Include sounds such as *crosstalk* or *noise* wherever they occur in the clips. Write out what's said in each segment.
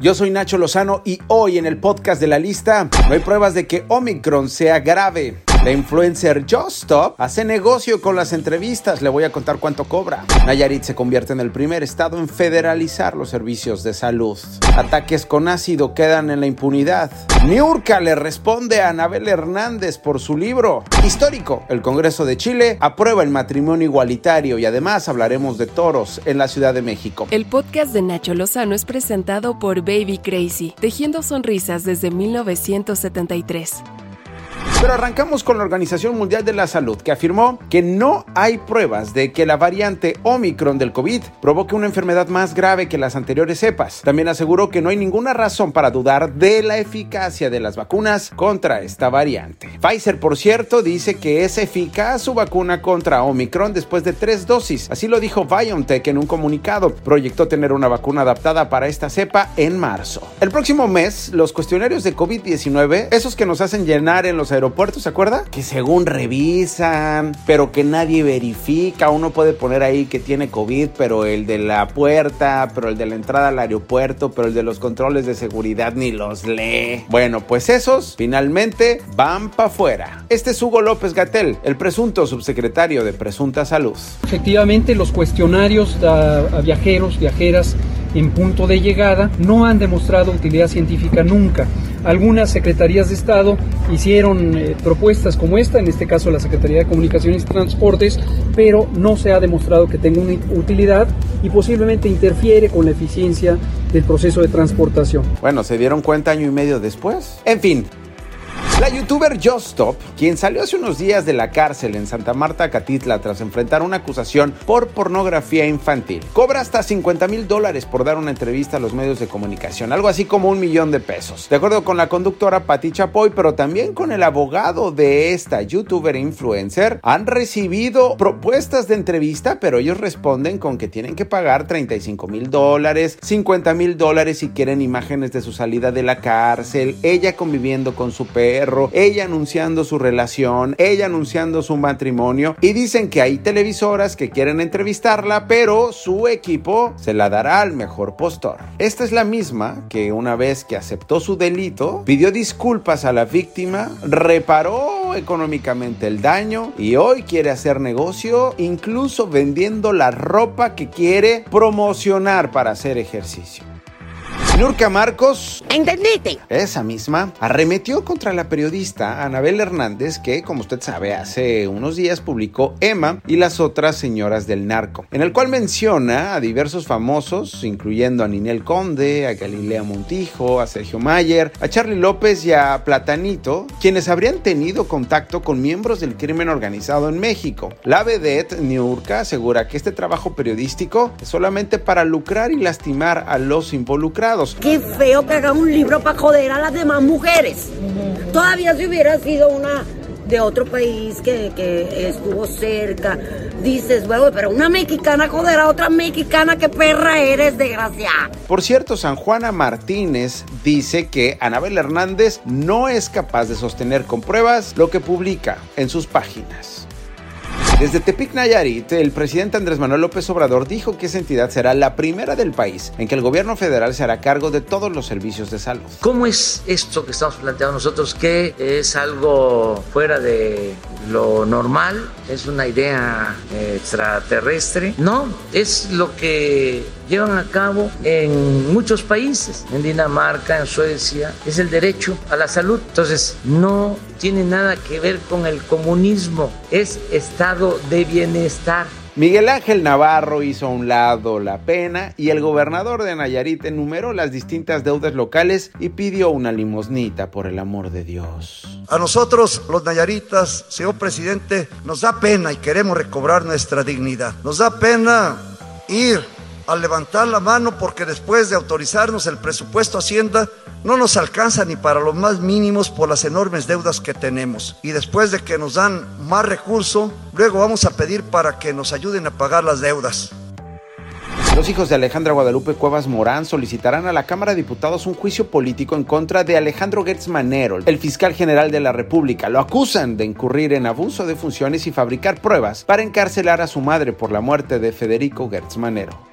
Yo soy Nacho Lozano y hoy en el podcast de la lista no hay pruebas de que Omicron sea grave. La influencer Just Stop hace negocio con las entrevistas. Le voy a contar cuánto cobra. Nayarit se convierte en el primer estado en federalizar los servicios de salud. Ataques con ácido quedan en la impunidad. Niurka le responde a Anabel Hernández por su libro. Histórico, el Congreso de Chile aprueba el matrimonio igualitario y además hablaremos de toros en la Ciudad de México. El podcast de Nacho Lozano es presentado por Baby Crazy, tejiendo sonrisas desde 1973. Pero arrancamos con la Organización Mundial de la Salud, que afirmó que no hay pruebas de que la variante Omicron del COVID provoque una enfermedad más grave que las anteriores cepas. También aseguró que no hay ninguna razón para dudar de la eficacia de las vacunas contra esta variante. Pfizer, por cierto, dice que es eficaz su vacuna contra Omicron después de tres dosis. Así lo dijo BioNTech en un comunicado. Proyectó tener una vacuna adaptada para esta cepa en marzo. El próximo mes, los cuestionarios de COVID-19, esos que nos hacen llenar en los aeropuertos, ¿se acuerda? Que según revisan, pero que nadie verifica. Uno puede poner ahí que tiene COVID, pero el de la puerta, pero el de la entrada al aeropuerto, pero el de los controles de seguridad ni los lee. Bueno, pues esos finalmente van para afuera. Este es Hugo López Gatel, el presunto subsecretario de Presunta Salud. Efectivamente, los cuestionarios a viajeros, viajeras en punto de llegada no han demostrado utilidad científica nunca. Algunas secretarías de Estado hicieron eh, propuestas como esta, en este caso la Secretaría de Comunicaciones y Transportes, pero no se ha demostrado que tenga una utilidad y posiblemente interfiere con la eficiencia del proceso de transportación. Bueno, se dieron cuenta año y medio después. En fin, la youtuber Just Stop, quien salió hace unos días de la cárcel en Santa Marta, Catitla, tras enfrentar una acusación por pornografía infantil, cobra hasta 50 mil dólares por dar una entrevista a los medios de comunicación, algo así como un millón de pesos. De acuerdo con la conductora Patti Chapoy, pero también con el abogado de esta youtuber influencer, han recibido propuestas de entrevista, pero ellos responden con que tienen que pagar 35 mil dólares, 50 mil dólares si quieren imágenes de su salida de la cárcel, ella conviviendo con su perro ella anunciando su relación, ella anunciando su matrimonio y dicen que hay televisoras que quieren entrevistarla, pero su equipo se la dará al mejor postor. Esta es la misma que una vez que aceptó su delito, pidió disculpas a la víctima, reparó económicamente el daño y hoy quiere hacer negocio incluso vendiendo la ropa que quiere promocionar para hacer ejercicio. Nurka Marcos. ¿Entendiste? Esa misma arremetió contra la periodista Anabel Hernández que, como usted sabe, hace unos días publicó Emma y las otras señoras del narco, en el cual menciona a diversos famosos, incluyendo a Ninel Conde, a Galilea Montijo, a Sergio Mayer, a Charlie López y a Platanito, quienes habrían tenido contacto con miembros del crimen organizado en México. La vedette Niurka asegura que este trabajo periodístico es solamente para lucrar y lastimar a los involucrados Qué feo que haga un libro para joder a las demás mujeres. Todavía si hubiera sido una de otro país que, que estuvo cerca, dices, bueno, pero una mexicana joder a otra mexicana, qué perra eres, desgraciada. Por cierto, San Juana Martínez dice que Anabel Hernández no es capaz de sostener con pruebas lo que publica en sus páginas. Desde Tepic Nayarit, el presidente Andrés Manuel López Obrador dijo que esa entidad será la primera del país en que el gobierno federal se hará cargo de todos los servicios de salud. ¿Cómo es esto que estamos planteando nosotros que es algo fuera de lo normal? ¿Es una idea extraterrestre? No, es lo que llevan a cabo en muchos países, en Dinamarca, en Suecia, es el derecho a la salud. Entonces, no tiene nada que ver con el comunismo, es estado de bienestar. Miguel Ángel Navarro hizo a un lado la pena y el gobernador de Nayarit enumeró las distintas deudas locales y pidió una limosnita por el amor de Dios. A nosotros, los nayaritas, señor presidente, nos da pena y queremos recobrar nuestra dignidad. Nos da pena ir a levantar la mano porque después de autorizarnos el presupuesto Hacienda, no nos alcanza ni para los más mínimos por las enormes deudas que tenemos. Y después de que nos dan más recursos, luego vamos a pedir para que nos ayuden a pagar las deudas. Los hijos de Alejandra Guadalupe Cuevas Morán solicitarán a la Cámara de Diputados un juicio político en contra de Alejandro Gertz Manero, el fiscal general de la República. Lo acusan de incurrir en abuso de funciones y fabricar pruebas para encarcelar a su madre por la muerte de Federico Gertz Manero.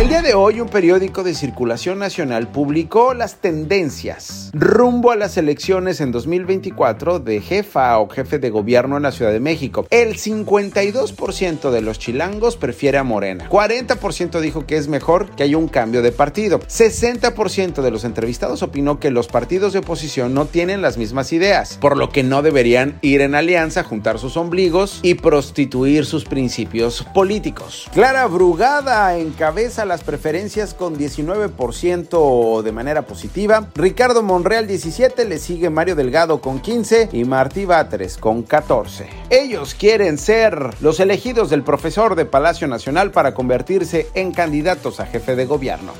El día de hoy un periódico de circulación nacional publicó las tendencias rumbo a las elecciones en 2024 de jefa o jefe de gobierno en la Ciudad de México. El 52% de los chilangos prefiere a Morena. 40% dijo que es mejor que haya un cambio de partido. 60% de los entrevistados opinó que los partidos de oposición no tienen las mismas ideas, por lo que no deberían ir en alianza, juntar sus ombligos y prostituir sus principios políticos. Clara Brugada encabeza las preferencias con 19% de manera positiva. Ricardo Monreal 17, le sigue Mario Delgado con 15 y Martí Batres con 14. Ellos quieren ser los elegidos del profesor de Palacio Nacional para convertirse en candidatos a jefe de gobierno.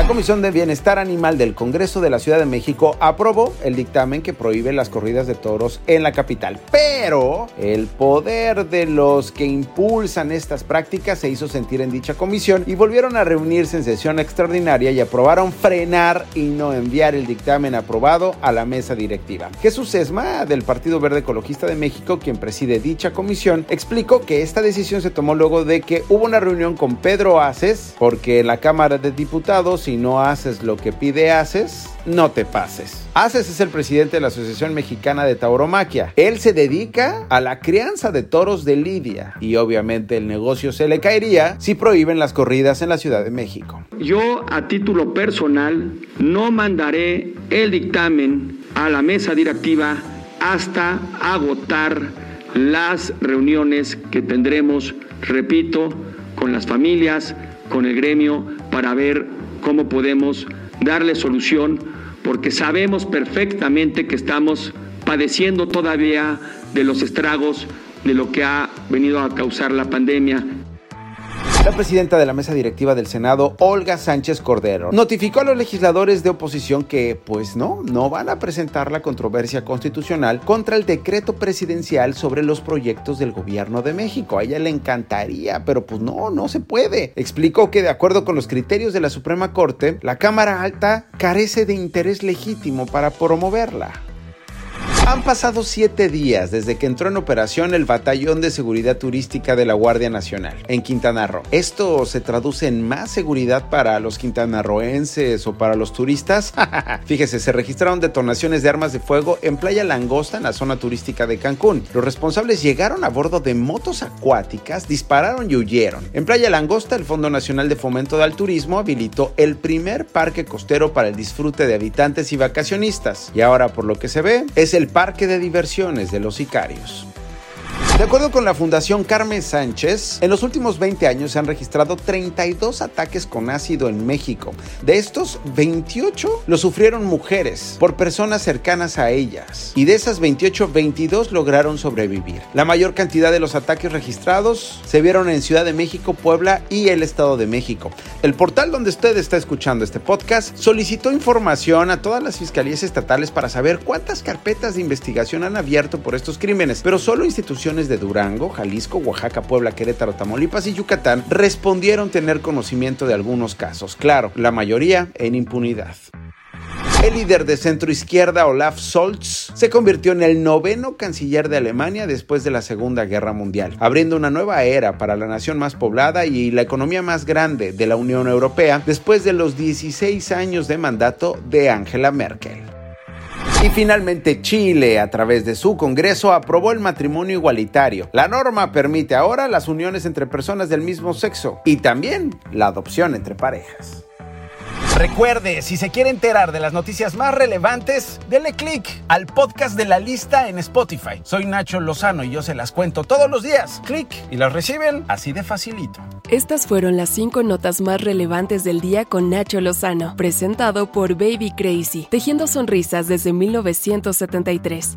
La Comisión de Bienestar Animal del Congreso de la Ciudad de México aprobó el dictamen que prohíbe las corridas de toros en la capital. Pero el poder de los que impulsan estas prácticas se hizo sentir en dicha comisión y volvieron a reunirse en sesión extraordinaria y aprobaron frenar y no enviar el dictamen aprobado a la mesa directiva. Jesús Esma, del Partido Verde Ecologista de México, quien preside dicha comisión, explicó que esta decisión se tomó luego de que hubo una reunión con Pedro Aces, porque la Cámara de Diputados si no haces lo que pide Haces, no te pases. Haces es el presidente de la Asociación Mexicana de Tauromaquia. Él se dedica a la crianza de toros de Lidia y obviamente el negocio se le caería si prohíben las corridas en la Ciudad de México. Yo a título personal no mandaré el dictamen a la mesa directiva hasta agotar las reuniones que tendremos, repito, con las familias, con el gremio, para ver cómo podemos darle solución, porque sabemos perfectamente que estamos padeciendo todavía de los estragos de lo que ha venido a causar la pandemia la presidenta de la mesa directiva del Senado, Olga Sánchez Cordero, notificó a los legisladores de oposición que, pues no, no van a presentar la controversia constitucional contra el decreto presidencial sobre los proyectos del gobierno de México. A ella le encantaría, pero pues no, no se puede. Explicó que de acuerdo con los criterios de la Suprema Corte, la Cámara Alta carece de interés legítimo para promoverla. Han pasado siete días desde que entró en operación el Batallón de Seguridad Turística de la Guardia Nacional en Quintana Roo. ¿Esto se traduce en más seguridad para los quintanarroenses o para los turistas? *laughs* Fíjese, se registraron detonaciones de armas de fuego en Playa Langosta, en la zona turística de Cancún. Los responsables llegaron a bordo de motos acuáticas, dispararon y huyeron. En Playa Langosta, el Fondo Nacional de Fomento del Turismo habilitó el primer parque costero para el disfrute de habitantes y vacacionistas. Y ahora, por lo que se ve, es el parque de diversiones de los sicarios. De acuerdo con la Fundación Carmen Sánchez, en los últimos 20 años se han registrado 32 ataques con ácido en México. De estos, 28 los sufrieron mujeres por personas cercanas a ellas. Y de esas 28, 22 lograron sobrevivir. La mayor cantidad de los ataques registrados se vieron en Ciudad de México, Puebla y el Estado de México. El portal donde usted está escuchando este podcast solicitó información a todas las fiscalías estatales para saber cuántas carpetas de investigación han abierto por estos crímenes, pero solo instituciones de Durango, Jalisco, Oaxaca, Puebla, Querétaro, Tamaulipas y Yucatán respondieron tener conocimiento de algunos casos. Claro, la mayoría en impunidad. El líder de centro izquierda, Olaf Scholz, se convirtió en el noveno canciller de Alemania después de la Segunda Guerra Mundial, abriendo una nueva era para la nación más poblada y la economía más grande de la Unión Europea después de los 16 años de mandato de Angela Merkel. Y finalmente Chile, a través de su Congreso, aprobó el matrimonio igualitario. La norma permite ahora las uniones entre personas del mismo sexo y también la adopción entre parejas. Recuerde, si se quiere enterar de las noticias más relevantes, dele click al podcast de la lista en Spotify. Soy Nacho Lozano y yo se las cuento todos los días. Clic y las reciben así de facilito. Estas fueron las cinco notas más relevantes del día con Nacho Lozano, presentado por Baby Crazy, tejiendo sonrisas desde 1973.